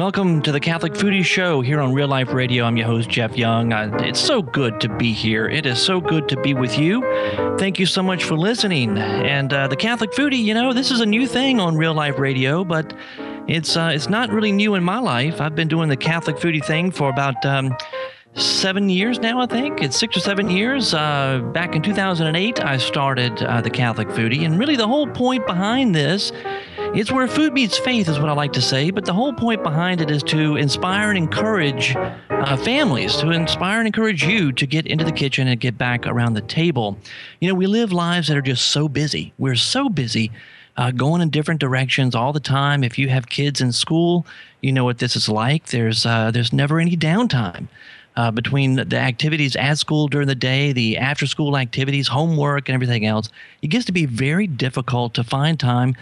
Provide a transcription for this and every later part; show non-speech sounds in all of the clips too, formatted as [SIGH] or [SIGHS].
Welcome to the Catholic Foodie Show here on Real Life Radio. I'm your host, Jeff Young. Uh, it's so good to be here. It is so good to be with you. Thank you so much for listening. And uh, the Catholic Foodie, you know, this is a new thing on Real Life Radio, but it's uh, it's not really new in my life. I've been doing the Catholic Foodie thing for about. Um, seven years now, I think. It's six or seven years. Uh, back in 2008, I started uh, the Catholic Foodie. And really, the whole point behind this it's where food meets faith, is what I like to say. But the whole point behind it is to inspire and encourage uh, families, to inspire and encourage you to get into the kitchen and get back around the table. You know, we live lives that are just so busy. We're so busy. Uh, going in different directions all the time. If you have kids in school, you know what this is like. There's uh, there's never any downtime. Uh, between the activities at school during the day, the after school activities, homework, and everything else, it gets to be very difficult to find time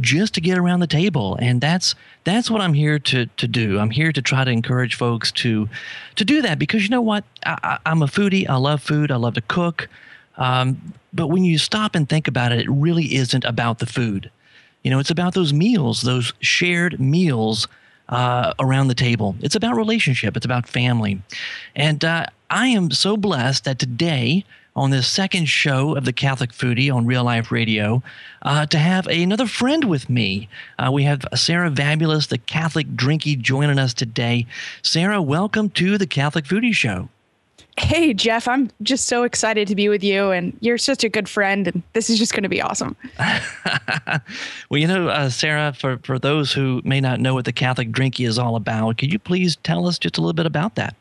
just to get around the table. And that's that's what i'm here to to do. I'm here to try to encourage folks to to do that because you know what? I, am a foodie. I love food. I love to cook. Um, but when you stop and think about it it really isn't about the food. You know it's about those meals those shared meals uh, around the table. It's about relationship. It's about family. And uh, i am so blessed that today on this second show of the Catholic Foodie on Real Life Radio uh, to have another friend with me. Uh, we have Sarah Vabulas, the Catholic Drinkie, joining us today. Sarah, welcome to the Catholic Foodie Show. Hey, Jeff, I'm just so excited to be with you, and you're such a good friend, and this is just going to be awesome. [LAUGHS] well, you know, uh, Sarah, for, for those who may not know what the Catholic Drinkie is all about, could you please tell us just a little bit about that?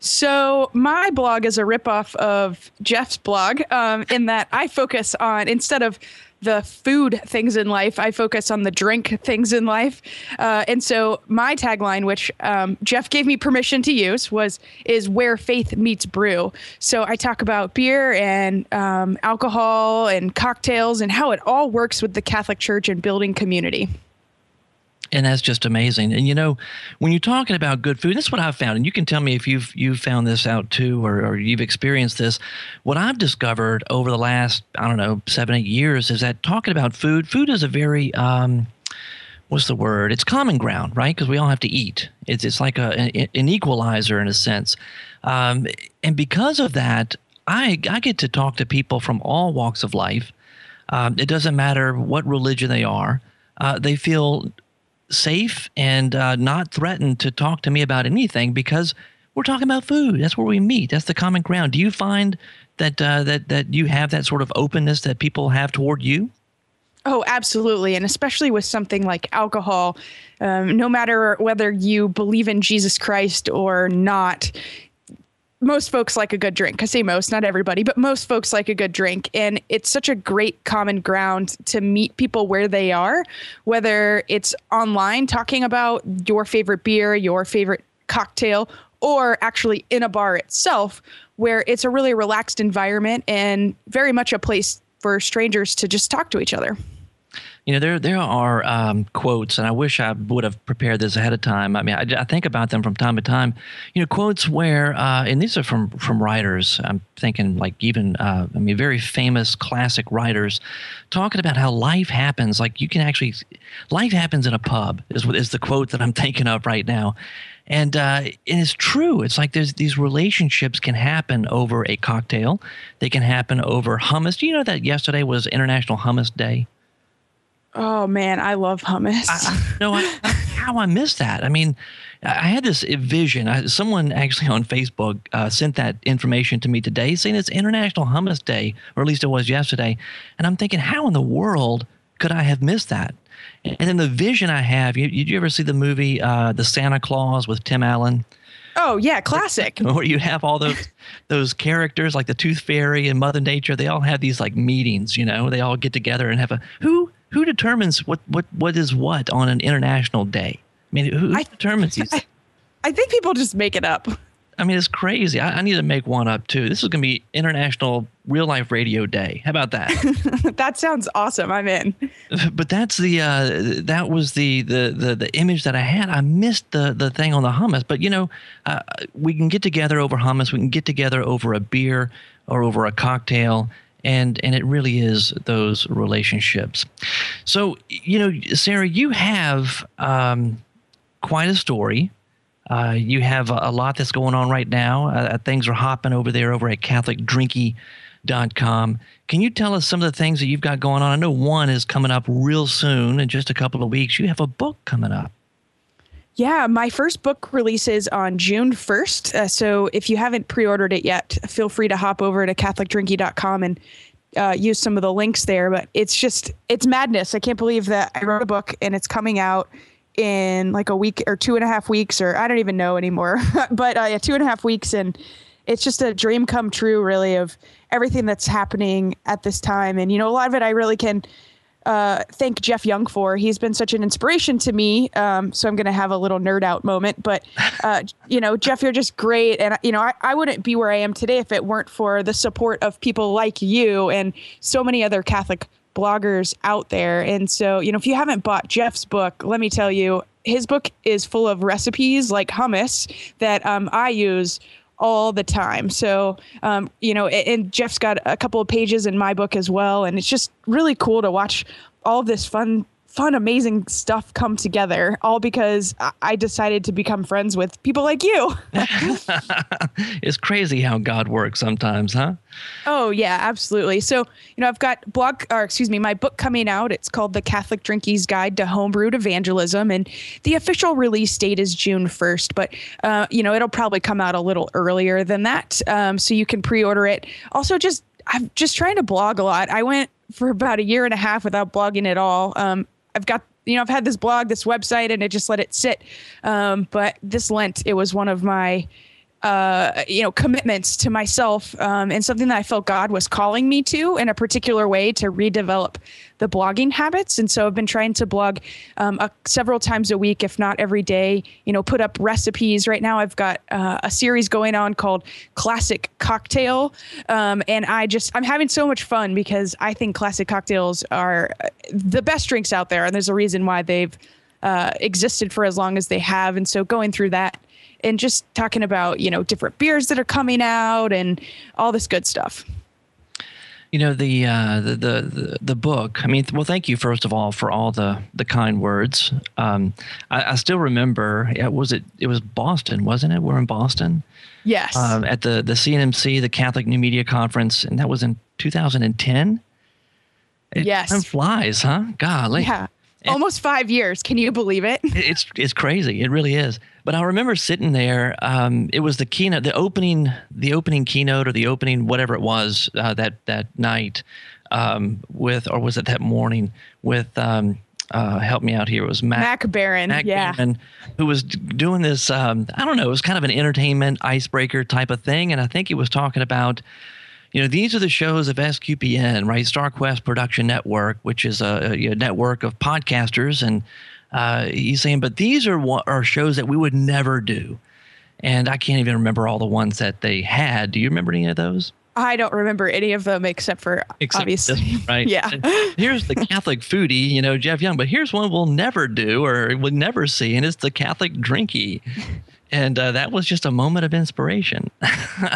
So my blog is a ripoff of Jeff's blog, um, in that I focus on instead of the food things in life, I focus on the drink things in life. Uh, and so my tagline, which um, Jeff gave me permission to use, was is where faith meets brew. So I talk about beer and um, alcohol and cocktails and how it all works with the Catholic Church and building community and that's just amazing. And you know, when you're talking about good food, this is what I've found, and you can tell me if you've you've found this out too, or, or you've experienced this. What I've discovered over the last I don't know seven eight years is that talking about food, food is a very um, what's the word? It's common ground, right? Because we all have to eat. It's it's like a an, an equalizer in a sense, um, and because of that, I I get to talk to people from all walks of life. Um, it doesn't matter what religion they are. Uh, they feel safe and uh, not threatened to talk to me about anything because we're talking about food. That's where we meet. That's the common ground. Do you find that uh, that that you have that sort of openness that people have toward you? Oh, absolutely. And especially with something like alcohol, um, no matter whether you believe in Jesus Christ or not, most folks like a good drink. I say most, not everybody, but most folks like a good drink. And it's such a great common ground to meet people where they are, whether it's online talking about your favorite beer, your favorite cocktail, or actually in a bar itself, where it's a really relaxed environment and very much a place for strangers to just talk to each other. You know, there there are um, quotes, and I wish I would have prepared this ahead of time. I mean, I, I think about them from time to time. You know, quotes where, uh, and these are from from writers. I'm thinking like even, uh, I mean, very famous classic writers, talking about how life happens. Like you can actually, life happens in a pub is is the quote that I'm [LAUGHS] thinking of right now. And, uh, it's true. It's like there's these relationships can happen over a cocktail. They can happen over hummus. Do you know that yesterday was International Hummus Day? Oh man, I love hummus. I, no, I, [LAUGHS] how I missed that. I mean, I had this vision. I, someone actually on Facebook uh, sent that information to me today, saying it's International Hummus Day, or at least it was yesterday. And I'm thinking, how in the world could I have missed that? And then the vision I have. You, did you ever see the movie uh, The Santa Claus with Tim Allen? Oh yeah, classic. [LAUGHS] Where you have all those those characters like the Tooth Fairy and Mother Nature. They all have these like meetings. You know, they all get together and have a who who determines what, what, what is what on an international day? I mean, who, I, determines these? [LAUGHS] I, I, think people just make it up. I mean, it's crazy. I, I need to make one up too. This is going to be International Real Life Radio Day. How about that? [LAUGHS] that sounds awesome. I'm in. [LAUGHS] But that's the uh, that was the, the the the image that I had. I missed the the thing on the hummus. But you know, uh, we can get together over hummus. We can get together over a beer or over a cocktail and and it really is those relationships. So you know, Sarah, you have um, quite a story. Uh, you have a, a, lot that's going on right now. Uh, things are hopping over there over at CatholicDrinkie.com. Can you tell us some of the things that you've got going on? I know one is coming up real soon in just a couple of weeks. You have a book coming up. Yeah, my first book releases on June 1st. Uh, so if you haven't pre ordered it yet, feel free to hop over to CatholicDrinkie.com and uh, use some of the links there. But it's just, it's madness. I can't believe that I wrote a book and it's coming out in like a week or two and a half weeks, or I don't even know anymore. [LAUGHS] but uh, yeah, two and a half weeks. And it's just a dream come true, really, of everything that's happening at this time. And, you know, a lot of it I really can uh, thank Jeff Young for. He's been such an inspiration to me. Um, so I'm going to have a little nerd out moment. But, [LAUGHS] uh, you know, Jeff, you're just great. And, you know, I, I wouldn't be where I am today if it weren't for the support of people like you and so many other Catholic bloggers out there. And so, you know, if you haven't bought Jeff's book, let me tell you, his book is full of recipes like hummus that um, I use all the time. So, um, you know, and Jeff's got a couple of pages in my book as well. And it's just really cool to watch all this fun fun, amazing stuff come together, all because I decided to become friends with people like you. [LAUGHS] it's crazy how God works sometimes, huh? Oh, yeah, absolutely. So, you know, I've got blog, or excuse me, my book coming out. It's called The Catholic Drinkie's Guide to Homebrewed Evangelism. And the official release date is June 1st, but, uh, you know, it'll probably come out a little earlier than that. Um, so you can pre order it. Also, just, I'm just trying to blog a lot. I went for about a year and a half without blogging at all. Um, I've got you know I've had this blog, this website, and I just let it sit. Um, but this Lent, it was one of my uh, you know, commitments to myself um, and something that I felt God was calling me to in a particular way to redevelop the blogging habits. And so I've been trying to blog um, a, several times a week, if not every day, you know, put up recipes. Right now, I've got uh, a series going on called Classic Cocktail. Um, and I just, I'm having so much fun because I think classic cocktails are uh, the best drinks out there. And there's a reason why they've uh, existed for as long as they have. And so going through that and just talking about you know different beers that are coming out and all this good stuff you know the, uh, the, the the book. I mean, well, thank you first of all for all the the kind words. Um, I, I, still remember. It Was it? It was Boston, wasn't it? We're in Boston. Yes. Uh, at the the CNMC, the Catholic New Media Conference, and that was in 2010. It yes. Time flies, huh? Golly. Yeah. Almost five years. Can you believe it? It's it's crazy. It really is. But I remember sitting there. Um, it was the keynote, the opening, the opening keynote, or the opening whatever it was uh, that that night um, with, or was it that morning with? Um, uh, help me out here. It was Mac, Mac Barron, Mac yeah, Barron, who was doing this. Um, I don't know. It was kind of an entertainment icebreaker type of thing, and I think he was talking about you know, these are the shows of SQPN, right? StarQuest Production Network, which is a, a network of podcasters. And uh, he's saying, but these are what are shows that we would never do. And I can't even remember all the ones that they had. Do you remember any of those? I don't remember any of them except for except obviously, right? [LAUGHS] yeah. here's the Catholic foodie, you know, Jeff Young, but here's one we'll never do or we'll never see, and it's the Catholic drinkie and uh, that was just a moment of inspiration. [LAUGHS]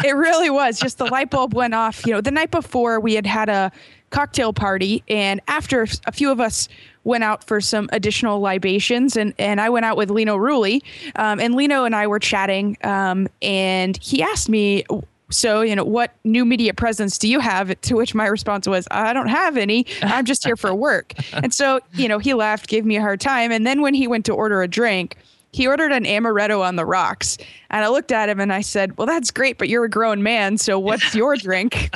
it really was. Just the light bulb went off. You know, the night before we had had a cocktail party, and after a few of us went out for some additional libations, and and I went out with Lino Rulli, um, and Lino and I were chatting, um, and he asked me. So, you know, what new media presence do you have? To which my response was, I don't have any. I'm just here for work. and so, you know, he laughed, gave me a hard time. And then when he went to order a drink, he ordered an amaretto on the rocks. And I looked at him and I said, Well, that's great, but you're a grown man. So what's your [LAUGHS] drink?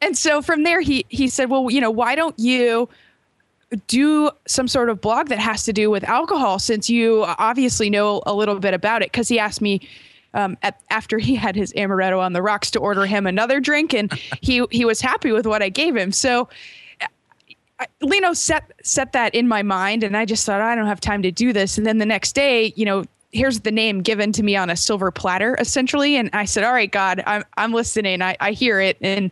and so from there, he, he said, Well, you know, why don't you do some sort of blog that has to do with alcohol since you obviously know a little bit about it? Because he asked me, um, at, after he had his amaretto on the rocks to order him another drink, and he he was happy with what I gave him. So Lino set set that in my mind, and I just thought I don't have time to do this. And then the next day, you know, here's the name given to me on a silver platter, essentially. And I said, "All right, God, I'm I'm listening. I, I hear it." And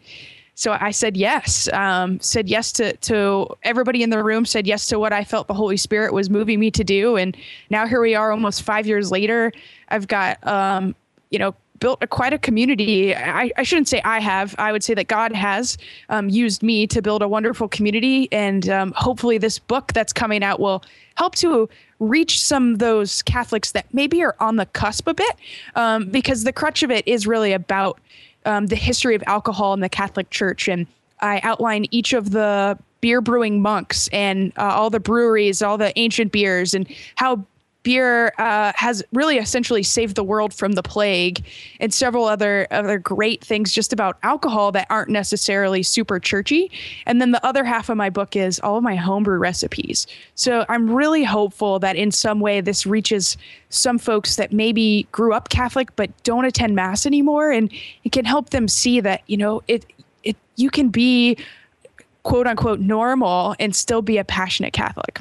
so I said yes. Um, said yes to to everybody in the room. Said yes to what I felt the Holy Spirit was moving me to do. And now here we are, almost five years later. I've got um, you know built a, quite a community. I, I, shouldn't say I have. I would say that God has um, used me to build a wonderful community. And um, hopefully, this book that's coming out will help to reach some of those Catholics that maybe are on the cusp a bit, um, because the crutch of it is really about um, the history of alcohol in the Catholic Church. And I outline each of the beer brewing monks and uh, all the breweries, all the ancient beers, and how beer uh, has really essentially saved the world from the plague and several other other great things just about alcohol that aren't necessarily super churchy. And then the other half of my book is all of my homebrew recipes. So i'm really hopeful that in some way this reaches some folks that maybe grew up catholic but don't attend mass anymore and it can help them see that you know it it you can be quote unquote normal and still be a passionate catholic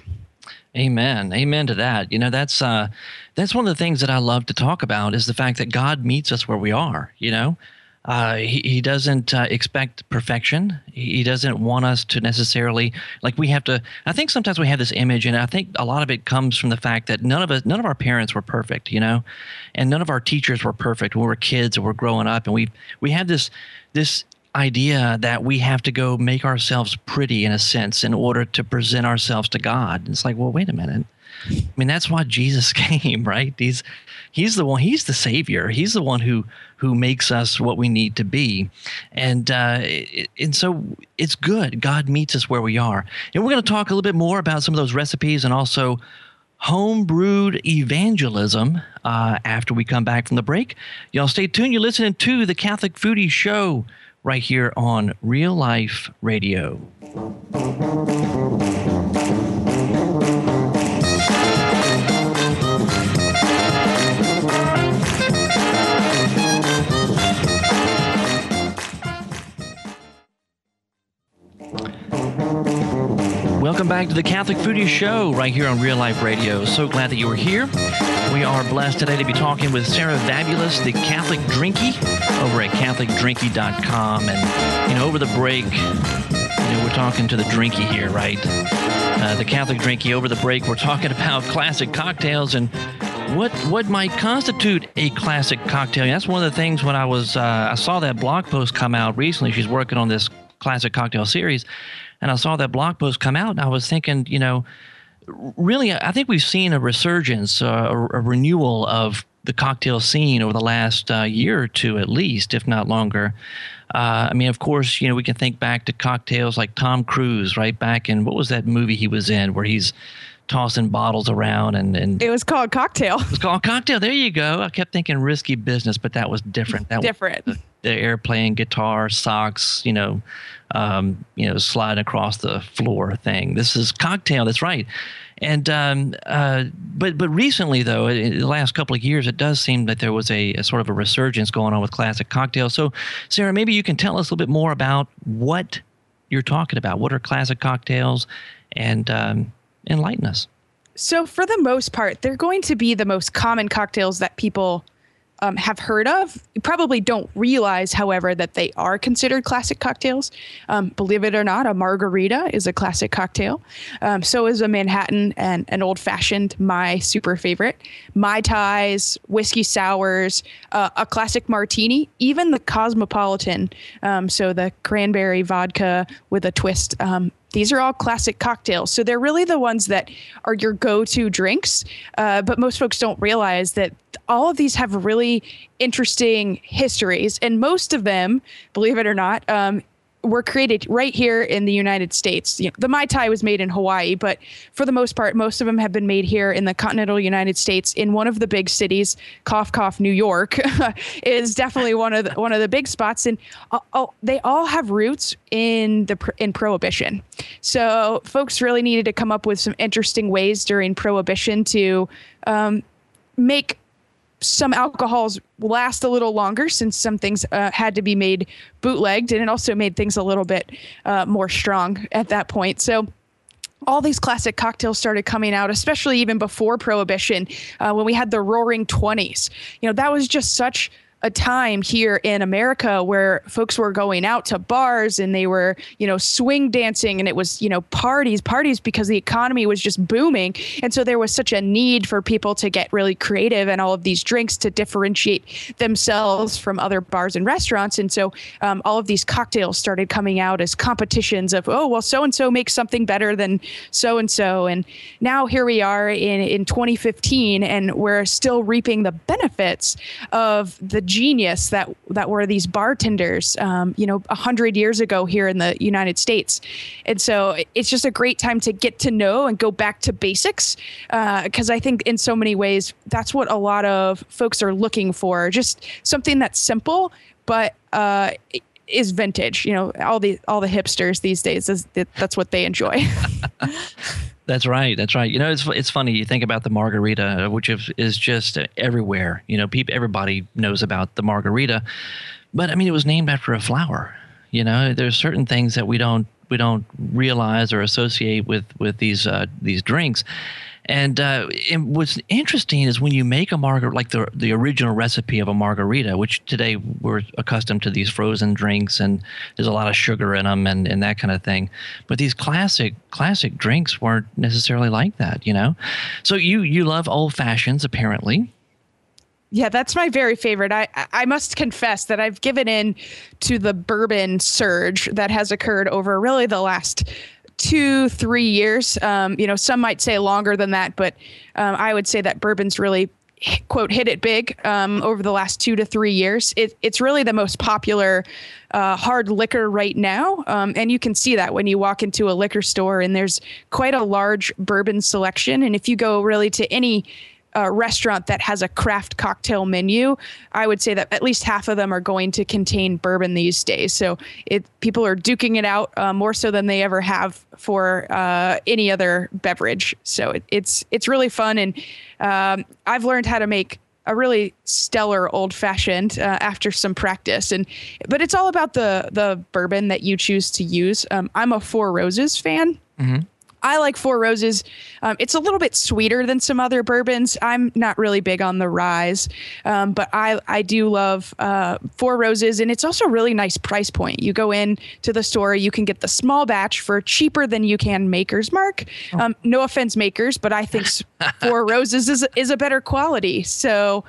Amen. Amen to that. You know, that's uh that's one of the things that I love to talk about is the fact that God meets us where we are, you know. Uh, he, he doesn't uh, expect perfection. He doesn't want us to necessarily like we have to. I think sometimes we have this image, and I think a lot of it comes from the fact that none of us, none of our parents were perfect, you know, and none of our teachers were perfect when we were kids or we're growing up, and we we have this this idea that we have to go make ourselves pretty in a sense in order to present ourselves to God. It's like, well, wait a minute. I mean, that's why Jesus [LAUGHS] came, right? He's he's the one. He's the savior. He's the one who who makes us what we need to be, and uh, and so it's good. God meets us where we are, and we're going to talk a little bit more about some of those recipes and also home brewed evangelism uh, after we come back from the break. Y'all stay tuned. You're listening to the Catholic Foodie Show right here on Real Life Radio. Welcome back to the Catholic Foodie Show right here on Real Life Radio. So glad that you were here. We are blessed today to be talking with Sarah Vabulas, the Catholic Drinkie, over at CatholicDrinkie.com. And, you know, over the break, you know, we're talking to the Drinkie here, right? Uh, the Catholic Drinkie. Over the break, we're talking about classic cocktails and what what might constitute a classic cocktail. That's one of the things when I was uh, I saw that blog post come out recently. She's working on this classic cocktail series, and I saw that blog post come out, and I was thinking, you know, really, I think we've seen a resurgence, uh, a, a, renewal of the cocktail scene over the last uh, year or two, at least, if not longer. Uh, I mean, of course, you know, we can think back to cocktails like Tom Cruise, right back in what was that movie he was in, where he's tossing bottles around and, and it was called cocktail. It was called cocktail. There you go. I kept thinking risky business but that was different. That different. was the, airplane guitar socks you know um, you know, slide across the floor thing. This is cocktail. That's right. And um, uh, but but recently though, in the last couple of years, it does seem that there was a, a, sort of a resurgence going on with classic cocktails. So, Sarah, maybe you can tell us a little bit more about what you're talking about. What are classic cocktails, and um, enlighten us. So, for the most part, they're going to be the most common cocktails that people um, have heard of. You probably don't realize, however, that they are considered classic cocktails. Um, believe it or not, a margarita is a classic cocktail. Um, so is a Manhattan and an old fashioned, my super favorite. Mai Tais, whiskey sours, uh, a classic martini, even the cosmopolitan. Um, so the cranberry vodka with a twist um, these are all classic cocktails. So they're really the ones that are your go to drinks. Uh, but most folks don't realize that all of these have really interesting histories. And most of them, believe it or not, um, were created right here in the United States. You know, the Mai Tai was made in Hawaii, but for the most part, most of them have been made here in the continental United States in one of the big cities. Cough, cough, New York [LAUGHS] is definitely one of the, one of the big spots, and uh, oh, they all have roots in the in Prohibition. So folks really needed to come up with some interesting ways during Prohibition to um, make some alcohols last a little longer since some things uh, had to be made bootlegged and it also made things a little bit uh, more strong at that point so all these classic cocktails started coming out, especially even before Prohibition, uh, when we had the Roaring Twenties. You know, that was just such a time here in America where folks were going out to bars and they were, you know, swing dancing and it was, you know, parties, parties because the economy was just booming. And so there was such a need for people to get really creative and all of these drinks to differentiate themselves from other bars and restaurants. And so um, all of these cocktails started coming out as competitions of, oh, well, so and so makes something better than so and so. And now here we are in, in 2015 and we're still reaping the benefits of the genius that that were these bartenders, um, you know, a hundred years ago here in the United States. And so it's just a great time to get to know and go back to basics because uh, I think in so many ways that's what a lot of folks are looking for. Just something that's simple, but uh, is vintage. You know, all the all the hipsters these days is that's what they enjoy. [LAUGHS] That's right. That's right. You know, it's it's funny. You think about the margarita, which is just everywhere. You know, people, everybody knows about the margarita, but I mean, it was named after a flower. You know, there's certain things that we don't we don't realize or associate with with these uh, these drinks. And, uh, and what's interesting is when you make a margarita, like the the original recipe of a margarita, which today we're accustomed to these frozen drinks, and there's a lot of sugar in them and, and that kind of thing. But these classic classic drinks weren't necessarily like that, you know. So you you love old fashions apparently. Yeah, that's my very favorite. I I must confess that I've given in to the bourbon surge that has occurred over really the last two, three years. Um, you know, some might say longer than that, but um, I would say that bourbon's really quote hit it big um, over the last two to three years. It, it's really the most popular uh, hard liquor right now, um, and you can see that when you walk into a liquor store and there's quite a large bourbon selection. And if you go really to any uh, restaurant that has a craft cocktail menu, I would say that at least half of them are going to contain bourbon these days. So it people are duking it out uh, more so than they ever have for uh, any other beverage. So it, it's it's really fun, and um, I've learned how to make a really stellar old fashioned uh, after some practice and but it's all about the the bourbon that you choose to use um, i'm a four roses fan mm-hmm. I like Four Roses. Um, it's a little bit sweeter than some other bourbons. I'm not really big on the ryes, um, but I I do love uh, Four Roses, and it's also a really nice price point. You go in to the store, you can get the small batch for cheaper than you can Maker's Mark. Oh. Um, no offense, Makers, but I think [LAUGHS] Four Roses is is a better quality. So,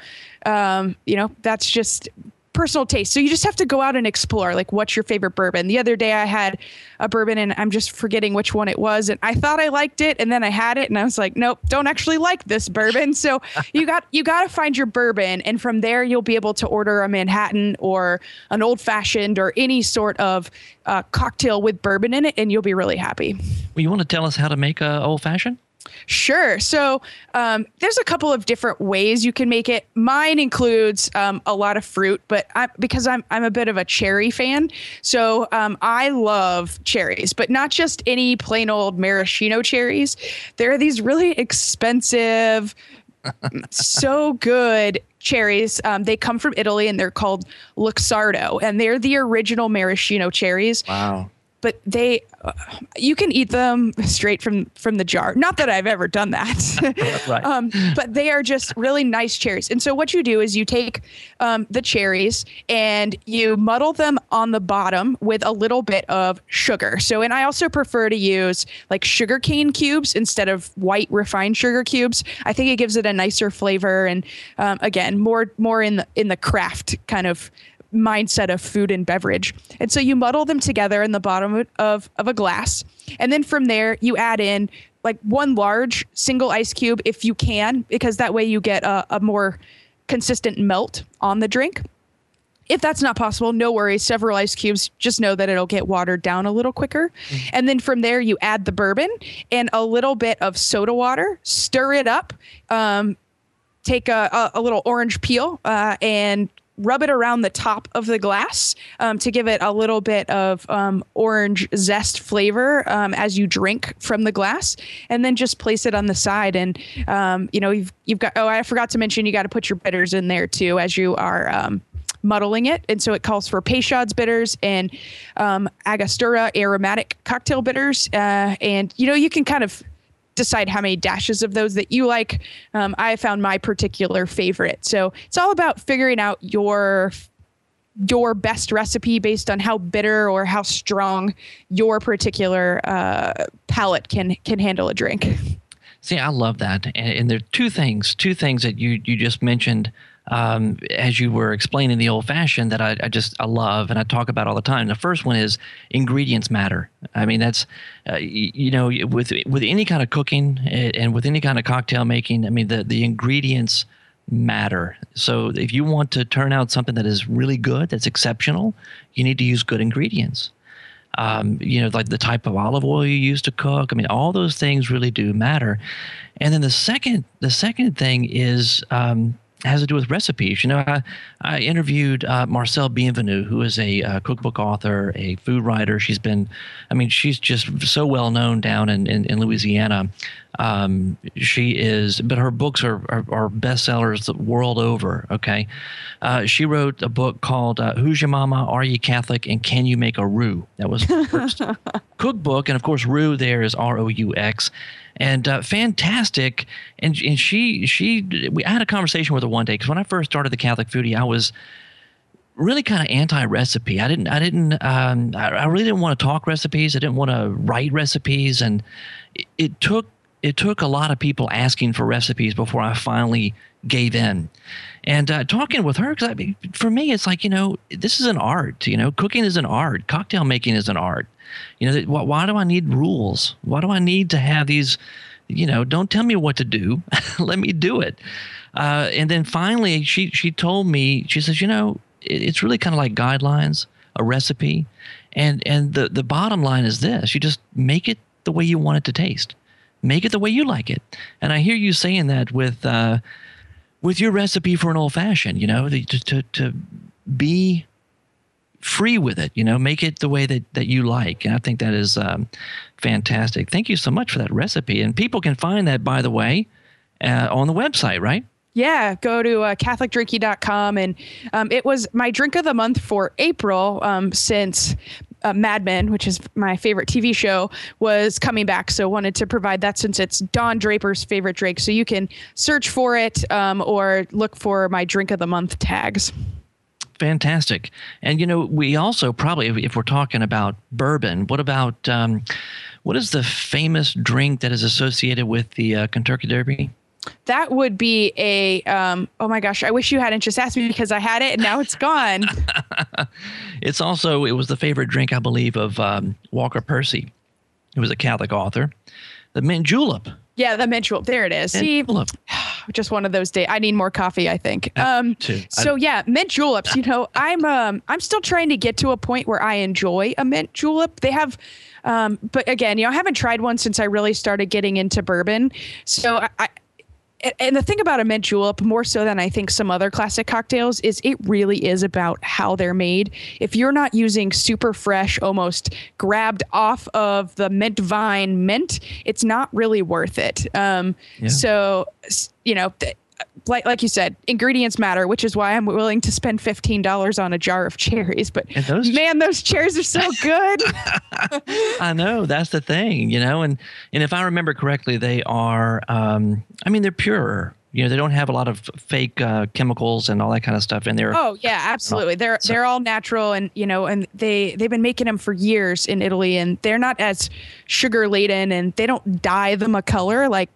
um, you know, that's just personal taste. So you just have to go out and explore. Like, what's your favorite bourbon? The other day I had a bourbon and I'm just forgetting which one it was. And I thought I liked it. And then I had it and I was like, nope, don't actually like this bourbon. So you got, you got to find your bourbon. And from there, you'll be able to order a Manhattan or an old fashioned or any sort of uh, cocktail with bourbon in it. And you'll be really happy. Well, you want to tell us how to make a old fashioned? Sure. So um, there's a couple of different ways you can make it. Mine includes um, a lot of fruit, but I, because I'm I'm a bit of a cherry fan, so um, I love cherries, but not just any plain old maraschino cherries. There are these really expensive, so good cherries. Um, they come from Italy and they're called Luxardo, and they're the original maraschino cherries. Wow but they uh, you can eat them straight from from the jar. Not that i've ever done that. [LAUGHS] Right. um, but they are just really nice cherries. And so what you do is you take um, the cherries and you muddle them on the bottom with a little bit of sugar. So and i also prefer to use like sugar cane cubes instead of white refined sugar cubes. I think it gives it a nicer flavor and um, again more more in the in the craft kind of mindset of food and beverage. And so you muddle them together in the bottom of, of a glass. And then from there, you add in like one large single ice cube if you can, because that way you get a, a more consistent melt on the drink. If that's not possible, no worries. Several ice cubes, just know that it'll get watered down a little quicker. Mm-hmm. And then from there, you add the bourbon and a little bit of soda water, stir it up. Um, take a, a, a, little orange peel uh, and rub it around the top of the glass um, to give it a little bit of um, orange zest flavor um, as you drink from the glass, and then just place it on the side. And um, you know you've you've got oh I forgot to mention you got to put your bitters in there too as you are um, muddling it. And so it calls for Peychaud's bitters and um, Angostura aromatic cocktail bitters. Uh, and, you know, you can kind of decide how many dashes of those that you like. Um, I found my particular favorite. So it's all about figuring out your your best recipe based on how bitter or how strong your particular uh, palate can can handle a drink. See, I love that, and, and there are two things, two things that you you just mentioned um, as you were explaining the old fashioned that I, I, just I love and I talk about all the time. The first one is ingredients matter. I mean that's uh, you, know with with any kind of cooking and with any kind of cocktail making. I mean the the ingredients matter. So if you want to turn out something that is really good, that's exceptional, you need to use good ingredients. Um, you know, like the type of olive oil you use to cook. I mean, all those things really do matter. And then the second, the second thing is um, has to do with recipes. You know, I, I interviewed uh, Marcelle Bienvenue, who is a uh, cookbook author, a food writer. She's been, I mean, she's just so well known down in, in, in Louisiana. Um, she is, but her books are, are, are bestsellers the world over. Okay. Uh, she wrote a book called uh, Who's Your Mama? Are You Catholic? And Can You Make a Roux? That was her first [LAUGHS] cookbook. And of course, roux there is R O U X and uh, fantastic. And and she she we I had a conversation with her one day because when I first started the Catholic Foodie, I was really kind of anti-recipe. I didn't I didn't um, I, I, really didn't want to talk recipes. I didn't want to write recipes, and it, it took it took a lot of people asking for recipes before I finally gave in. And uh, talking with her, because for me, it's like you know, this is an art. You know, cooking is an art. Cocktail making is an art. You know, why, why do I need rules? Why do I need to have these? You know, don't tell me what to do. [LAUGHS] Let me do it. Uh, and then finally, she she told me she says, you know, it, it's really kind of like guidelines, a recipe, and and the the bottom line is this: you just make it the way you want it to taste, make it the way you like it. And I hear you saying that with. Uh, with your recipe for an old fashioned, you know, to, to, to be free with it, you know, make it the way that, that you like. And I think that is um, fantastic. Thank you so much for that recipe. And people can find that, by the way, uh, on the website, right? Yeah, go to uh, CatholicDrinkie.com. And um, it was my drink of the month for April um, since uh, Mad Men, which is my favorite TV show, was coming back. So wanted to provide that since it's Don Draper's favorite drink. So you can search for it um, or look for my drink of the month tags. Fantastic. And you know, we also probably, if we're talking about bourbon, what about um, what is the famous drink that is associated with the uh, Kentucky Derby? That would be a um, oh my gosh! I wish you hadn't just asked me because I had it and now it's gone. [LAUGHS] [LAUGHS] it's also it was the favorite drink I believe of um, Walker Percy, who was a Catholic author. The mint julep. Yeah, the mint julep. There it is. See, julep. [SIGHS] [SIGHS] just one of those days. I need more coffee. I think. Um, too. So yeah, mint juleps. You know, [LAUGHS] I'm um, I'm still trying to get to a point where I enjoy a mint julep. They have um, but again, you know, I haven't tried one since I really started getting into bourbon. So I, I, and the thing about a mint julep, more so than I think some other classic cocktails, is it really is about how they're made. If you're not using super fresh, almost grabbed off of the mint vine mint, it's not really worth it. Um, yeah. So, you know, th- like like you said, ingredients matter, which is why I'm willing to spend fifteen dollars on a jar of cherries. But those man, those cherries are so good. [LAUGHS] I know that's the thing, you know, and and if I remember correctly, they are. Um, I mean, they're pure. You know, they don't have a lot of fake uh, chemicals and all that kind of stuff in there. Oh yeah, absolutely. They're so. they're all natural, and you know, and they they've been making them for years in Italy, and they're not as sugar laden, and they don't dye them a color like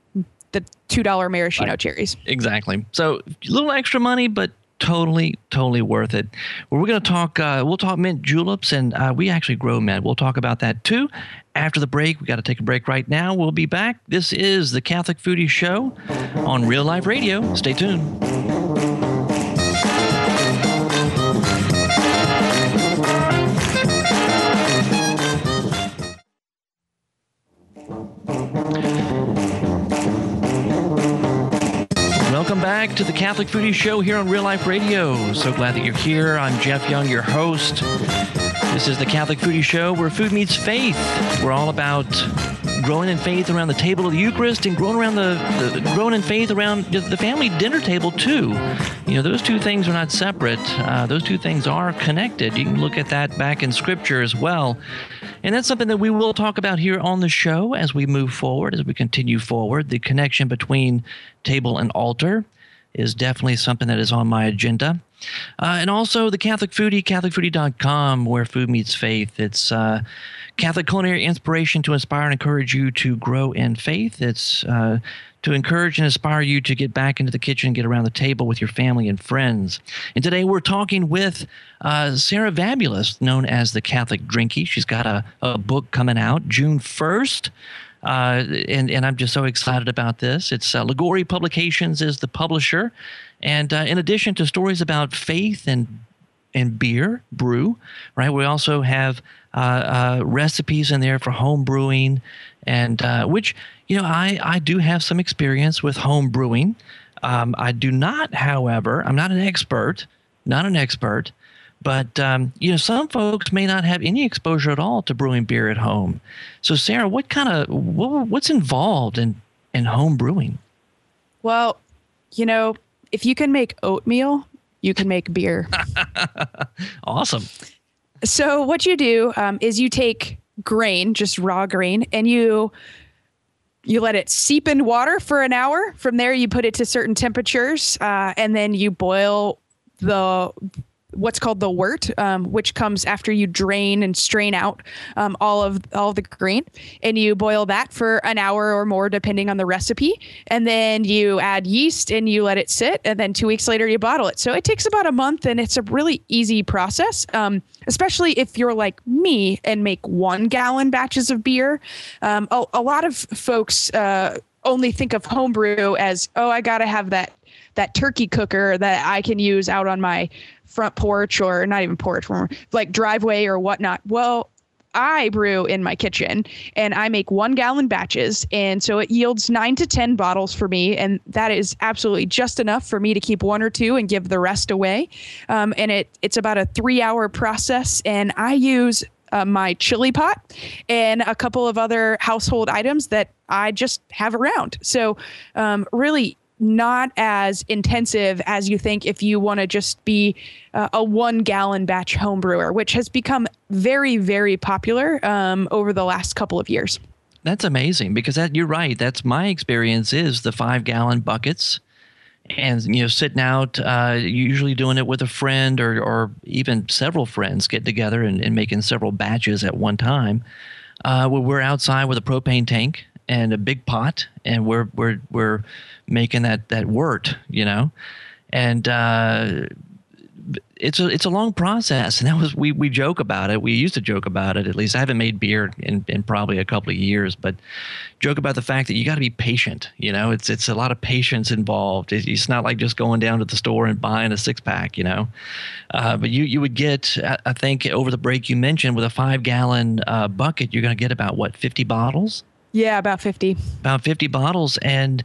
the two dollar maraschino right. cherries. Exactly. So a little extra money, but totally, totally worth it. Well, we're going to talk. Uh, we'll talk mint juleps, and uh, we actually grow mint. We'll talk about that too after the break. We got to take a break right now. We'll be back. This is the Catholic Foodie Show on Real Life Radio. Stay tuned. Welcome back to the Catholic Foodie Show here on Real Life Radio. So glad that you're here. I'm Jeff Young, your host. This is the Catholic Foodie Show where food meets faith. We're all about growing in faith around the table of the Eucharist and growing around the, the growing in faith around the family dinner table too. You know, those two things are not separate. Uh, those two things are connected. You can look at that back in Scripture as well. And that's something that we will talk about here on the show as we move forward, as we continue forward. The connection between table and altar is definitely something that is on my agenda. Uh, and also the Catholic Foodie, CatholicFoodie.com, where food meets faith. It's uh, Catholic culinary inspiration to inspire and encourage you to grow in faith. It's uh, to encourage and inspire you to get back into the kitchen, get around the table with your family and friends. And today we're talking with uh, Sarah Vabulas, known as the Catholic Drinkie. She's got a, a book coming out June 1st. Uh, and, and I'm just so excited about this. It's uh, Liguori Publications is the publisher. And uh, in addition to stories about faith and and beer brew, right? We also have uh, uh, recipes in there for home brewing, and uh, which you know I I do have some experience with home brewing. Um, I do not, however, I'm not an expert, not an expert, but um, you know some folks may not have any exposure at all to brewing beer at home. So Sarah, what kind of what, what's involved in in home brewing? Well, you know, if you can make oatmeal, you can make beer. [LAUGHS] awesome. So what you do um, is you take grain, just raw grain, and you you let it seep in water for an hour. From there, you put it to certain temperatures, uh, and then you boil the what's called the wort, um, which comes after you drain and strain out um, all of all of the grain, and you boil that for an hour or more, depending on the recipe. And then you add yeast and you let it sit, and then two weeks later you bottle it. So it takes about a month, and it's a really easy process, um, especially if you're like me and make one gallon batches of beer. Um, a, a, lot of folks. Uh, only think of homebrew as oh i gotta have that that turkey cooker that I can use out on my front porch or not even porch, like driveway or whatnot. Well, I brew in my kitchen and I make one gallon batches. And so it yields nine to 10 bottles for me. And that is absolutely just enough for me to keep one or two and give the rest away. Um, and it, it's about a three hour process. And I use uh, my chili pot and a couple of other household items that I just have around. So, um, really not as intensive as you think if you want to just be uh, a one gallon batch home brewer, which has become very, very popular um, over the last couple of years. That's amazing because that you're right. That's my experience is the five gallon buckets and you know sitting out uh, usually doing it with a friend or, or even several friends get together and, and making several batches at one time uh, we're outside with a propane tank and a big pot, and we're we're we're making that that wort, you know, and uh, it's a it's a long process, and that was we we joke about it. We used to joke about it. At least I haven't made beer in, in probably a couple of years, but joke about the fact that you got to be patient. You know, it's it's a lot of patience involved. It's not like just going down to the store and buying a six pack. You know, uh, but you you would get I think over the break you mentioned with a five gallon uh, bucket you're going to get about what fifty bottles. Yeah, about 50. About 50 bottles. And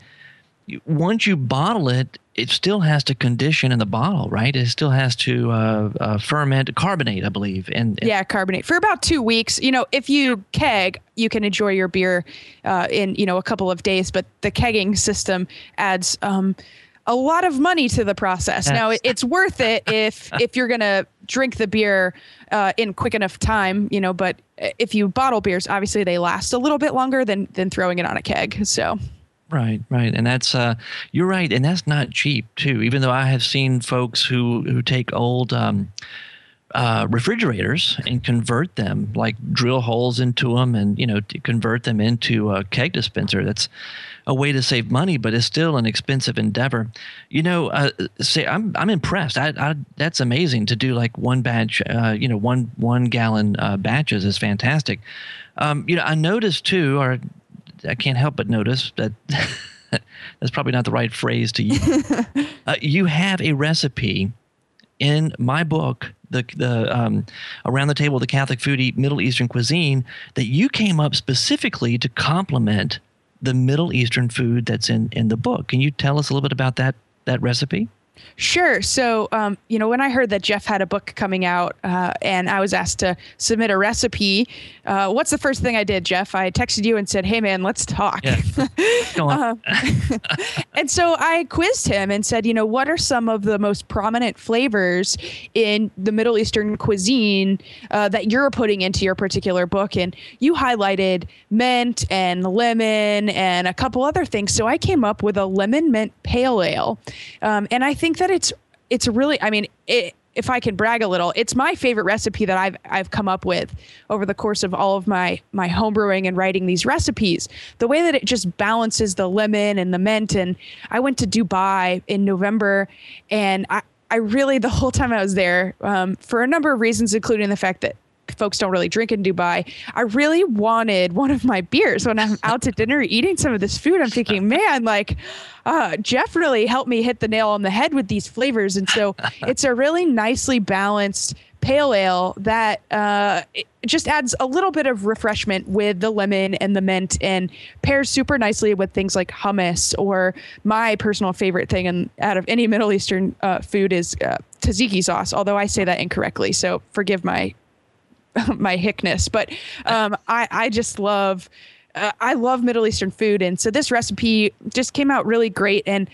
once you bottle it, it still has to condition in the bottle, right? It still has to uh, uh, ferment, carbonate, I believe. And yeah, carbonate for about two weeks. You know, if you keg, you can enjoy your beer uh, in you know a couple of days. But the kegging system adds um, a lot of money to the process. That's, now, it's worth it if if you're gonna drink the beer uh, in quick enough time, you know. But if you bottle beers, obviously they last a little bit longer than than throwing it on a keg. So. Right, right, and that's uh, you're right, and that's not cheap too. Even though I have seen folks who who take old um, uh, refrigerators and convert them, like drill holes into them, and you know convert them into a keg dispenser. That's a way to save money, but it's still an expensive endeavor. You know, uh, say I'm I'm impressed. I, I, that's amazing to do like one batch. Uh, you know, one one gallon uh, batches is fantastic. Um, you know, I noticed too, or I can't help but notice that. [LAUGHS] that's probably not the right phrase to use. [LAUGHS] Uh, you have a recipe in my book, the the um, around the table, the Catholic foodie Middle Eastern cuisine, that you came up specifically to complement the Middle Eastern food that's in in the book. Can you tell us a little bit about that that recipe? Sure. So, um, you know, when I heard that Jeff had a book coming out uh, and I was asked to submit a recipe, uh, what's the first thing I did, Jeff? I texted you and said, hey, man, let's talk. Yeah. [LAUGHS] Go on. uh, [LAUGHS] and so I quizzed him and said, you know, what are some of the most prominent flavors in the Middle Eastern cuisine uh, that you're putting into your particular book? And you highlighted mint and lemon and a couple other things. So I came up with a lemon mint pale ale. Um, and I think that it's it's really I mean it, if I can brag a little, it's my favorite recipe that I've I've come up with over the course of all of my my homebrewing and writing these recipes. The way that it just balances the lemon and the mint. And I went to Dubai in November, and I I really the whole time I was there, um, for a number of reasons, including the fact that folks don't really drink in Dubai. I really wanted one of my beers when I'm out to dinner eating some of this food. I'm thinking, man, like uh, Jeff really helped me hit the nail on the head with these flavors. And so [LAUGHS] it's a really nicely balanced pale ale that uh, just adds a little bit of refreshment with the lemon and the mint and pairs super nicely with things like hummus or my personal favorite thing and out of any Middle Eastern uh, food is uh, tzatziki sauce, although I say that incorrectly. So forgive my [LAUGHS] my hickness, but um, I I just love. Uh, I love Middle Eastern food, and so this recipe just came out really great. And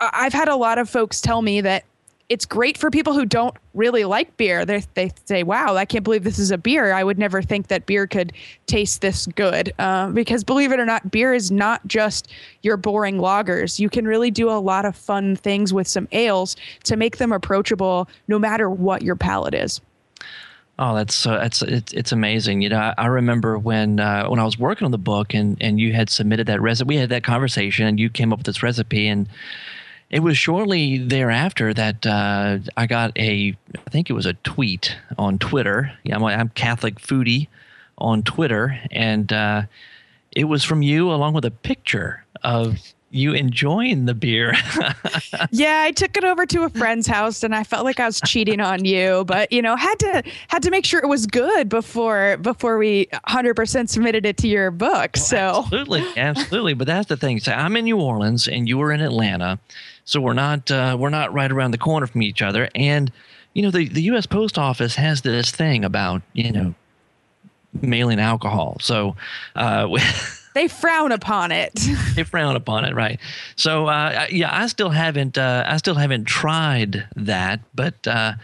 I've had a lot of folks tell me that it's great for people who don't really like beer. They they say, "Wow, I can't believe this is a beer. I would never think that beer could taste this good." Uh, because believe it or not, beer is not just your boring lagers. You can really do a lot of fun things with some ales to make them approachable, no matter what your palate is. Oh, that's so that's it's it's amazing. You know, I, I remember when uh, when I was working on the book and and you had submitted that recipe. We had that conversation, and you came up with this recipe, and it was shortly thereafter that uh, I got a I think it was a tweet on Twitter. Yeah, I'm, I'm Catholic foodie on Twitter, and uh, it was from you along with a picture of you enjoying the beer. [LAUGHS] yeah, I took it over to a friend's house and I felt like I was cheating on you, but you know, had to had to make sure it was good before before we 100% submitted it to your book. Well, so Absolutely. Absolutely, but that's the thing. So I'm in New Orleans and you were in Atlanta. So we're not uh, we're not right around the corner from each other and you know, the the US Post Office has this thing about, you know, mailing alcohol. So uh [LAUGHS] they frown upon it. [LAUGHS] they frown upon it, right? So uh, yeah, I still haven't uh, I still haven't tried that, but uh,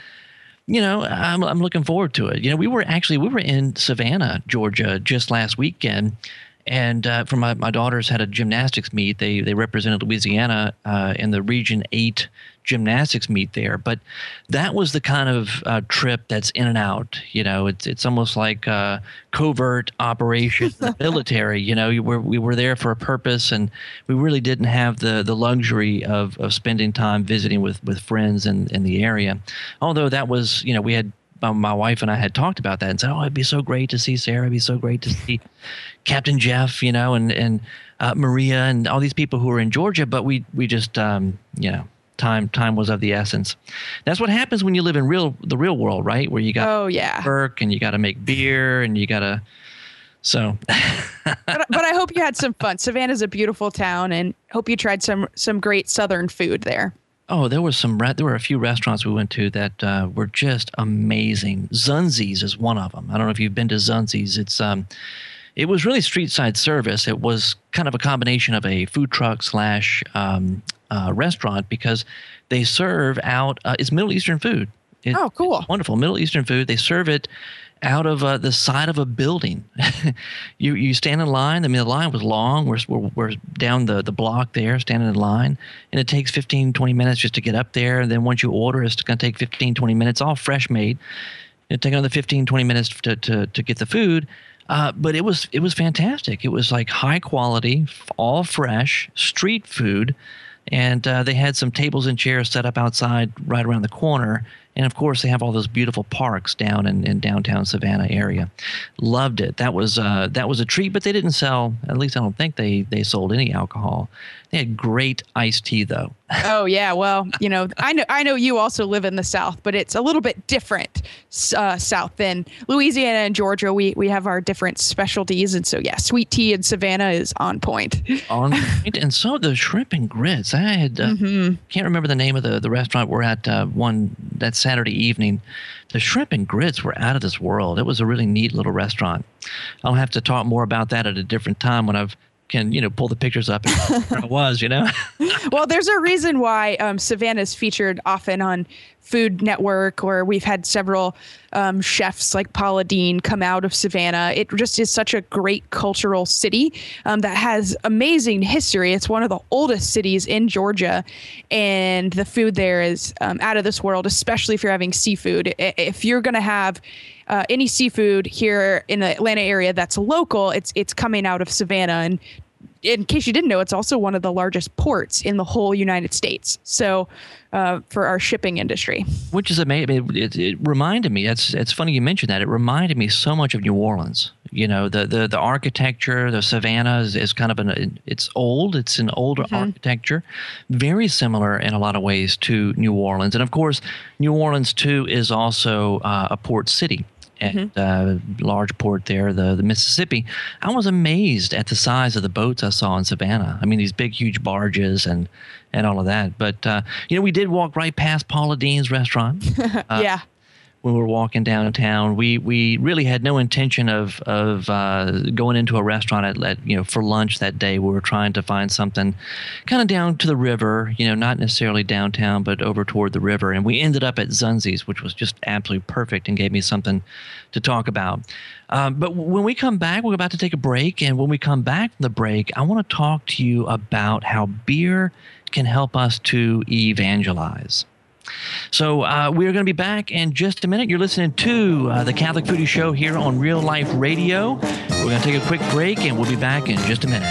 you know I'm I'm looking forward to it. You know, we were actually we were in Savannah, Georgia, just last weekend, and uh, for my, my daughters had a gymnastics meet. They they represented Louisiana uh, in the Region Eight gymnastics meet there. But that was the kind of uh, trip that's in and out. You know, it's it's almost like a covert operation the [LAUGHS] military. You know, you were, we were there for a purpose, and we really didn't have the the luxury of of spending time visiting with with friends in in the area. Although that was, you know, we had my wife and I had talked about that and said, "Oh, it'd be so great to see Sarah. It'd be so great to see Captain Jeff, you know, and and uh, Maria and all these people who are in Georgia." But we we just um, you know time time was of the essence. That's what happens when you live in real the real world, right? Where you got oh yeah work and you got to make beer and you got to so. [LAUGHS] but, but I hope you had some fun. Savannah's a beautiful town, and hope you tried some some great Southern food there. Oh, there was some. There were a few restaurants we went to that uh, were just amazing. Zunzi's is one of them. I don't know if you've been to Zunzi's. It's um, it was really street side service. It was kind of a combination of a food truck slash um, uh, restaurant because they serve out. Uh, it's Middle Eastern food. It, oh, cool! Wonderful Middle Eastern food. They serve it out of uh, the side of a building. [LAUGHS] you you stand in line. I mean, the line was long. We're, we're, we're down the, the block there, standing in line, and it takes 15, 20 minutes just to get up there. And then once you order, it's going to take 15, 20 minutes, all fresh made. It'll take another 15, 20 minutes to, to, to get the food. Uh, but it was it was fantastic. It was like high quality, all fresh street food, and uh, they had some tables and chairs set up outside right around the corner and of course they have all those beautiful parks down in, in downtown Savannah area. Loved it. That was uh, that was a treat, but they didn't sell. At least I don't think they they sold any alcohol. They had great iced tea though. [LAUGHS] oh yeah, well, you know, I know I know you also live in the South, but it's a little bit different uh, South than Louisiana and Georgia. We we have our different specialties, and so yeah, sweet tea in Savannah is on point. [LAUGHS] on point, and so the shrimp and grits. I had uh, mm-hmm. can't remember the name of the the restaurant we're at uh, one that Saturday evening. The shrimp and grits were out of this world. It was a really neat little restaurant. I'll have to talk more about that at a different time when I've can you know pull the pictures up and it [LAUGHS] was you know? [LAUGHS] Well there's a reason why um, savannah is featured often on food network or we've had several um, chefs like paula deen come out of savannah. It just is such a great cultural city um, that has amazing history. It's one of the oldest cities in georgia and the food there is um, out of this world especially if you're having seafood. If you're going to have uh, any seafood here in the Atlanta area that's local, it's it's coming out of Savannah. And in case you didn't know, it's also one of the largest ports in the whole United States. So, uh, for our shipping industry, which is amazing. It, it, it, reminded me. It's it's funny you mentioned that. It reminded me so much of New Orleans. You know, the the the architecture, the Savannah is, is kind of an. It's old. It's an older mm-hmm. architecture, very similar in a lot of ways to New Orleans. And of course, New Orleans too is also uh, a port city at mm-hmm. uh, large port there, the the Mississippi. I was amazed at the size of the boats I saw in Savannah. I mean, these big, huge barges and and all of that. But uh, you know, we did walk right past Paula Deen's restaurant. [LAUGHS] Uh, yeah when we were walking downtown. We we really had no intention of of uh, going into a restaurant at, at, you know for lunch that day. We were trying to find something kind of down to the river, you know, not necessarily downtown, but over toward the river. And we ended up at Zunzi's, which was just absolutely perfect and gave me something to talk about. Um, but when we come back, we're about to take a break, and when we come back from the break, I want to talk to you about how beer can help us to evangelize. So uh, we are going to be back in just a minute. You're listening to uh, the Catholic Foodie Show here on Real Life Radio. We're going to take a quick break, and we'll be back in just a minute.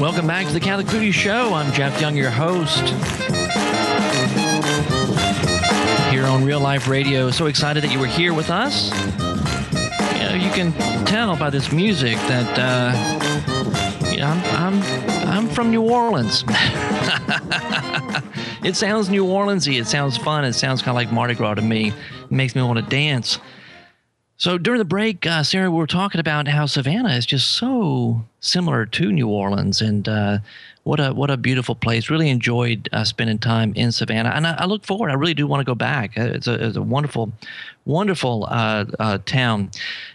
Welcome back to the Catholic Foodie Show. I'm Jeff Young, your host here on Real Life Radio. So excited that you were here with us you can tell by this music that uh, I'm, I'm I'm from New Orleans. [LAUGHS] it sounds New Orleansy. It sounds fun. It sounds kind of like Mardi Gras to me. It makes me want to dance. So during the break, uh, Sarah, we were talking about how Savannah is just so similar to New Orleans, and uh, what a what a beautiful place. Really enjoyed uh, spending time in Savannah, and I, I, look forward. I really do want to go back. Uh, it's a, it's a wonderful, wonderful uh, uh, town.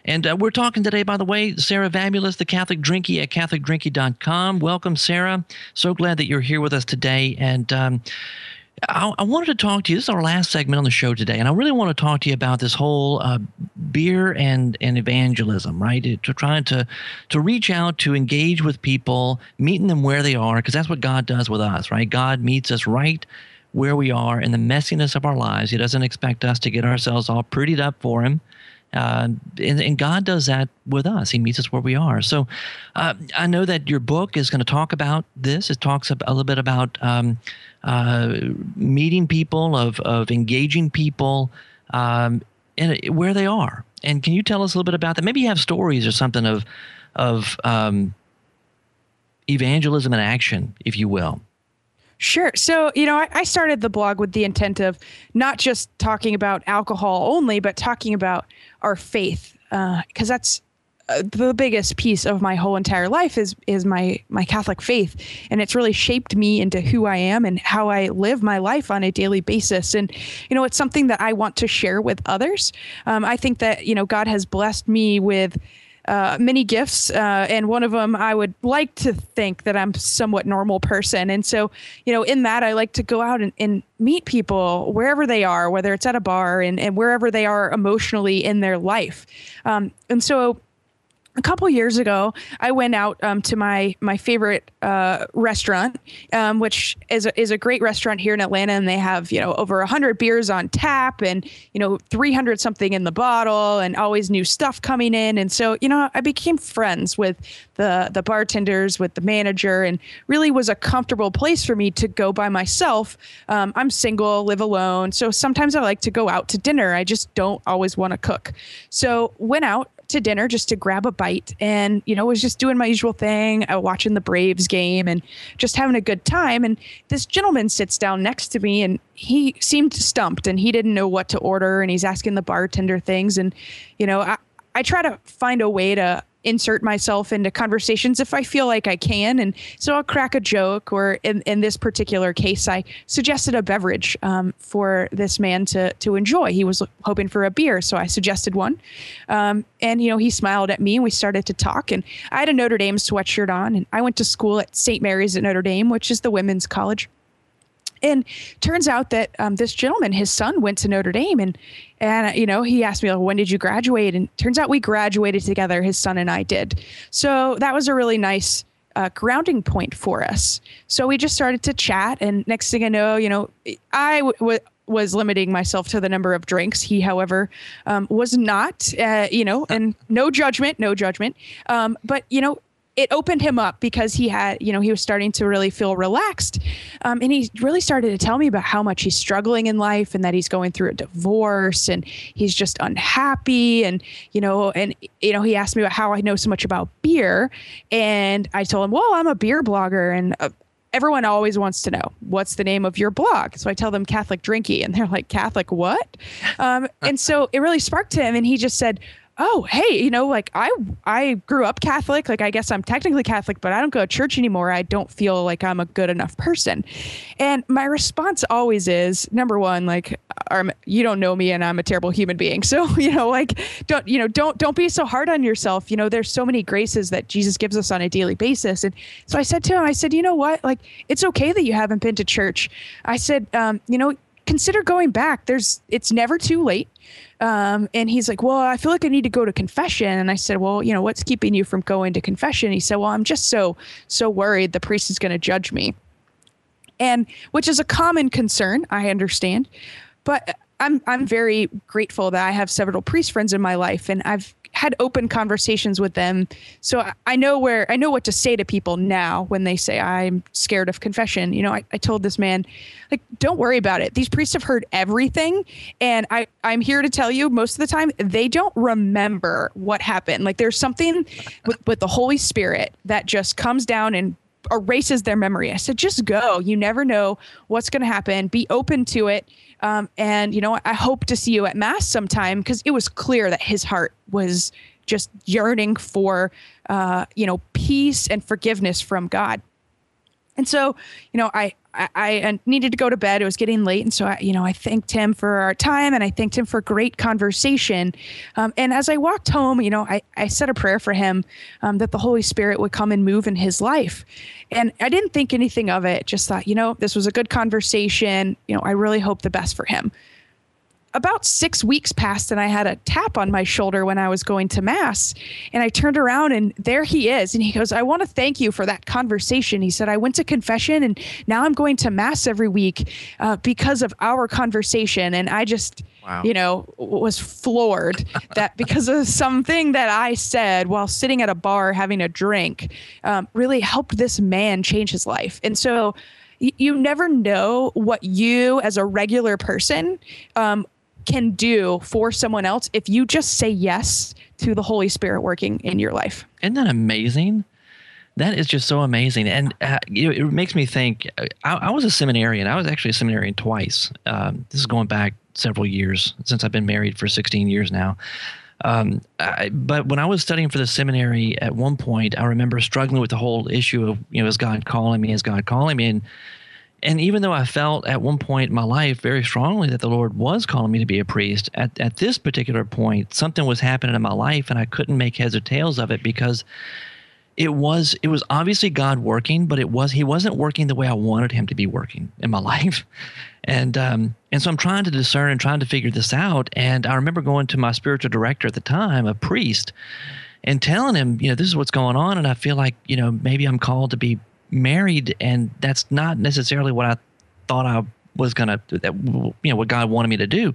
And we're talking today, by the way, Sarah Vabulas, the Catholic Drinkie at CatholicDrinkie.com. Welcome, Sarah. So glad that you're here with us today, and. Um, I, I, wanted to talk to you. This is our last segment on the show today, and I really want to talk to you about this whole uh, beer and and evangelism, right? To trying to to reach out, to engage with people, meeting them where they are, because that's what God does with us, right? God meets us right where we are in the messiness of our lives. He doesn't expect us to get ourselves all prettied up for Him. Uh, and, and, God does that with us. He meets us where we are. So uh, I know that your book is going to talk about this. It talks a, little bit about um, uh, meeting people, of of engaging people, um, in, where they are. And can you tell us a little bit about that? Maybe you have stories or something of of um, evangelism in action, if you will. Sure. So, you know, I, I, started the blog with the intent of not just talking about alcohol only, but talking about our faith, because uh, that's uh, the biggest piece of my whole entire life is is my my Catholic faith, and it's really shaped me into who I am and how I live my life on a daily basis. And you know, it's something that I want to share with others. Um, I think that you know God has blessed me with. Uh, many gifts, uh, and one of them I would like to think that I'm somewhat normal person, and so you know, in that I like to go out and, and meet people wherever they are, whether it's at a bar and, and wherever they are emotionally in their life, um, and so a couple years ago, I went out um, to my my favorite uh, restaurant, um, which is a, is a great restaurant here in Atlanta, and they have you know over hundred beers on tap, and you know three hundred something in the bottle, and always new stuff coming in. And so you know I became friends with the the bartenders, with the manager, and really was a comfortable place for me to go by myself. Um, I'm single, live alone, so sometimes I like to go out to dinner. I just don't always want to cook. So went out to dinner just to grab a bite and you know was just doing my usual thing uh, watching the braves game and just having a good time. And this gentleman sits down next to me and he seemed stumped and he didn't know what to order and he's asking the bartender things. And you know i, I try to find a way to insert myself into conversations if I feel like I can. And so I'll crack a joke, or in, in this particular case, I suggested a beverage um, for this man to, to enjoy. He was hoping for a beer, so I suggested one. Um, and, you know, he smiled at me and we started to talk. And I had a Notre Dame sweatshirt on, and I went to school at St. Mary's at Notre Dame, which is the women's college and turns out that um, this gentleman, his son, went to Notre Dame, and and you know he asked me, like, "When did you graduate?" And turns out we graduated together. His son and I did. So that was a really nice uh, grounding point for us. So we just started to chat, and next thing I know, you know, I w- w- was limiting myself to the number of drinks. He, however, um, was not. Uh, you know, and no judgment, no judgment. Um, but you know, it opened him up because he had, you know, he was starting to really feel relaxed. Um, and he really started to tell me about how much he's struggling in life and that he's going through a divorce and he's just unhappy. And, you know, and, you know, he asked me about how I know so much about beer. And I told him, well, I'm a beer blogger and uh, everyone always wants to know what's the name of your blog. So I tell them Catholic Drinkie, and they're like, Catholic what? Um, and so it really sparked him, and he just said, oh hey you know like i i grew up catholic. Like i guess i'm technically catholic but i don't go to church anymore. I don't feel like i'm a good enough person. And my response always is number one like you don't know me and i'm a terrible human being. [LAUGHS] So you know like don't you know don't don't be so hard on yourself. You know there's so many graces that jesus gives us on a daily basis. And so i said to him i said you know what? Like it's okay that you haven't been to church. I said um, you know consider going back there's it's never too late um, and he's like, Well, I feel like I need to go to confession. And I said, Well, you know, what's keeping you from going to confession? He said, Well, I'm just so, so worried the priest is going to judge me. And which is a common concern, I understand. But I'm I'm very grateful that I have several priest friends in my life and I've had open conversations with them. So I know where I know what to say to people now when they say I'm scared of confession. You know, I, I told this man, like, don't worry about it. These priests have heard everything. And I, I'm here to tell you most of the time they don't remember what happened. Like there's something with, with the Holy Spirit that just comes down and erases their memory. I said, just go. You never know what's going to happen. Be open to it. Um, and, you know, I hope to see you at Mass sometime because it was clear that his heart was just yearning for, uh, you know, peace and forgiveness from God. And so, you know, I, I, I, needed to go to bed. It was getting late, and so I, you know, I thanked him for our time, and I thanked him for great conversation. Um, and as I walked home, you know, I, I said a prayer for him um, that the Holy Spirit would come and move in his life. And I didn't think anything of it. Just thought, you know, this was a good conversation. You know, I really hope the best for him about six weeks passed and I had a tap on my shoulder when I was going to mass. And I turned around and there he is. And he goes, I want to thank you for that conversation. He said, I went to confession and now I'm going to mass every week uh, because of our conversation. And I just, wow. you know, was floored [LAUGHS] that because of something that I said while sitting at a bar having a drink um, really helped this man change his life. And so, you never know what you as a regular person um, can do for someone else if you just say yes to the Holy Spirit working in your life. Isn't that amazing? That is just so amazing, and uh, it, it, makes me think. Uh, I, I, was a seminarian. I was actually a seminarian twice. Um, this is going back several years since I've been married for 16 years now. Um, I, but when I was studying for the seminary, at one point, I remember struggling with the whole issue of you know, is God calling me? Is God calling me? And and even though I felt at one point in my life very strongly that the Lord was calling me to be a priest, at, at this particular point, something was happening in my life and I couldn't make heads or tails of it because it was it was obviously God working, but it was he wasn't working the way I wanted him to be working in my [LAUGHS] life. And um, and so I'm trying to discern and trying to figure this out. And I remember going to my spiritual director at the time, a priest, and telling him, you know, this is what's going on, and I feel like, you know, maybe I'm called to be married, and that's not necessarily what I thought I was gonna, that you know, what God wanted me to do.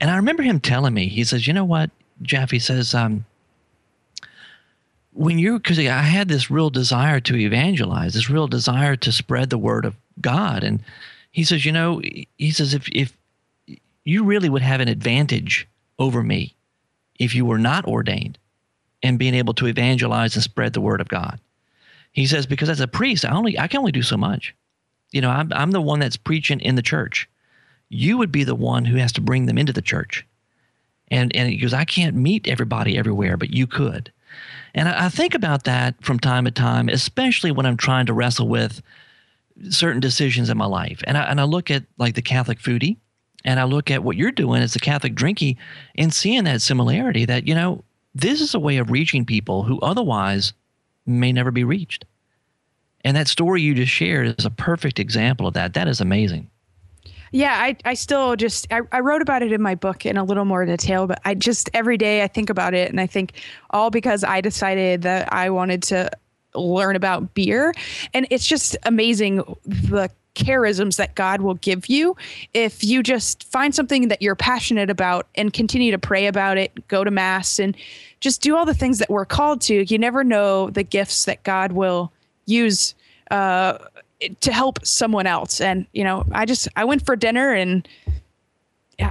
And I remember him telling me, he says, you know what, Jeff, he says, um, when you, because I had this real desire to evangelize, this real desire to spread the word of God, and he says, you know, he says, if if you really would have an advantage over me if you were not ordained and being able to evangelize and spread the word of God. He says, because as a priest, I only I can only do so much. You know, I'm, I'm the one that's preaching in the church. You would be the one who has to bring them into the church. And and he goes, I can't meet everybody everywhere, but you could. And I, I think about that from time to time, especially when I'm trying to wrestle with certain decisions in my life. And I, and I look at like the Catholic foodie, and I look at what you're doing as a Catholic drinkie and seeing that similarity that, you know, this is a way of reaching people who otherwise may never be reached. And that story you just shared is a perfect example of that. That is amazing. Yeah, I, I still just I, I wrote about it in my book in a little more detail, but I just every day I think about it and I think all because I decided that I wanted to learn about beer. And it's just amazing the charisms that God will give you if you just find something that you're passionate about and continue to pray about it, go to mass and just do all the things that we're called to. You never know the gifts that God will use uh, to help someone else. And, you know, I just, I went for dinner and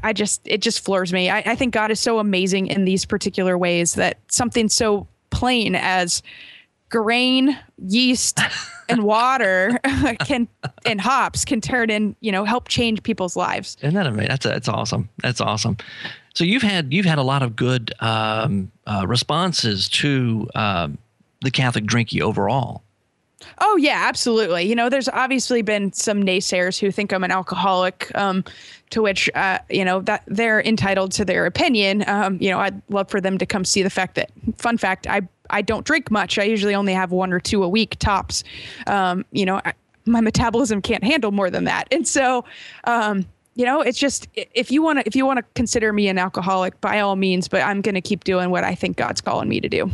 I just, it just floors me. I, I think God is so amazing in these particular ways that something so plain as grain, yeast, [LAUGHS] and water [LAUGHS] can and hops can turn in, you know, help change people's lives. Isn't that amazing? That's that's awesome. That's awesome. So you've had you've had a lot of good um, uh, responses to um, the Catholic drinkie overall. Oh yeah, absolutely. You know, there's obviously been some naysayers who think I'm an alcoholic, um, to which uh, you know that they're entitled to their opinion. Um, you know, I'd love for them to come see the fact that, fun fact, I I don't drink much. I usually only have one or two a week tops. Um, you know, I, my metabolism can't handle more than that, and so. Um, you know, it's just if you want to if you want to consider me an alcoholic, by all means. But I'm going to keep doing what I think God's calling me to do.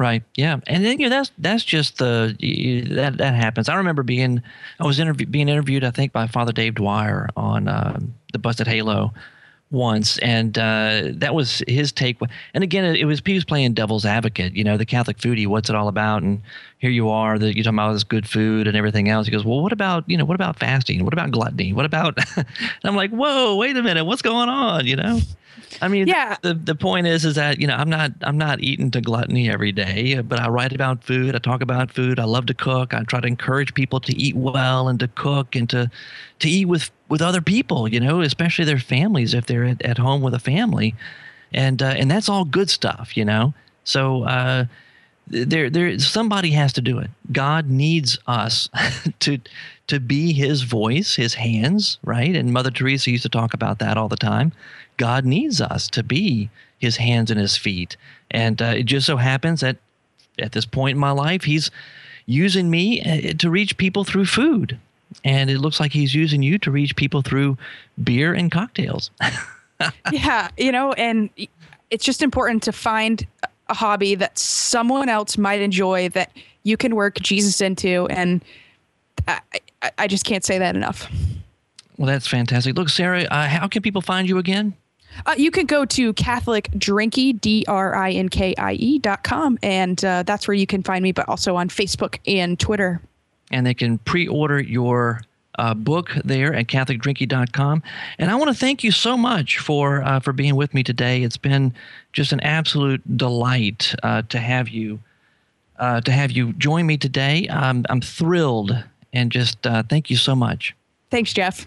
Right. Yeah. And then you know that's that's just the that that happens. I remember being I was interview, being interviewed I think by Father Dave Dwyer on uh, the Busted Halo once, and uh, that was his take. And again, it was he was playing devil's advocate. You know, the Catholic foodie. What's it all about? And here you are, that you're talking about this good food and everything else. He goes, well, what about you know, what about fasting? What about gluttony? What about? [LAUGHS] and I'm like, whoa, wait a minute, what's going on? You know. I mean, yeah. The, the point is, is that you know, I'm not I'm not eating to gluttony every day, but I write about food. I talk about food. I love to cook. I try to encourage people to eat well and to cook and to to eat with with other people. You know, especially their families if they're at, at home with a family, and uh, and that's all good stuff. You know, so. Uh, there there somebody has to do it god needs us [LAUGHS] to to be his voice his hands right and mother teresa used to talk about that all the time God needs us to be his hands and his feet. And uh, it just so happens that at this point in my life, he's using me uh, to reach people through food. And it looks like he's using you to reach people through beer and cocktails. [LAUGHS] yeah, you know, and it's just important to find a hobby that someone else might enjoy that you can work Jesus into. And I, I just can't say that enough. Well, that's fantastic. Look, Sarah, uh, how can people find you again? Uh, you can go to Catholic Drinkie, D R I N K I E dot com, and uh, that's where you can find me, but also on Facebook and Twitter. And they can pre order your uh, book there at CatholicDrinkie.com. And I want to thank you so much for, uh, for being with me today. It's been just an absolute delight uh, to have you. Uh, to have you join me today. Um, I'm thrilled and just uh, thank you so much. Thanks, Jeff.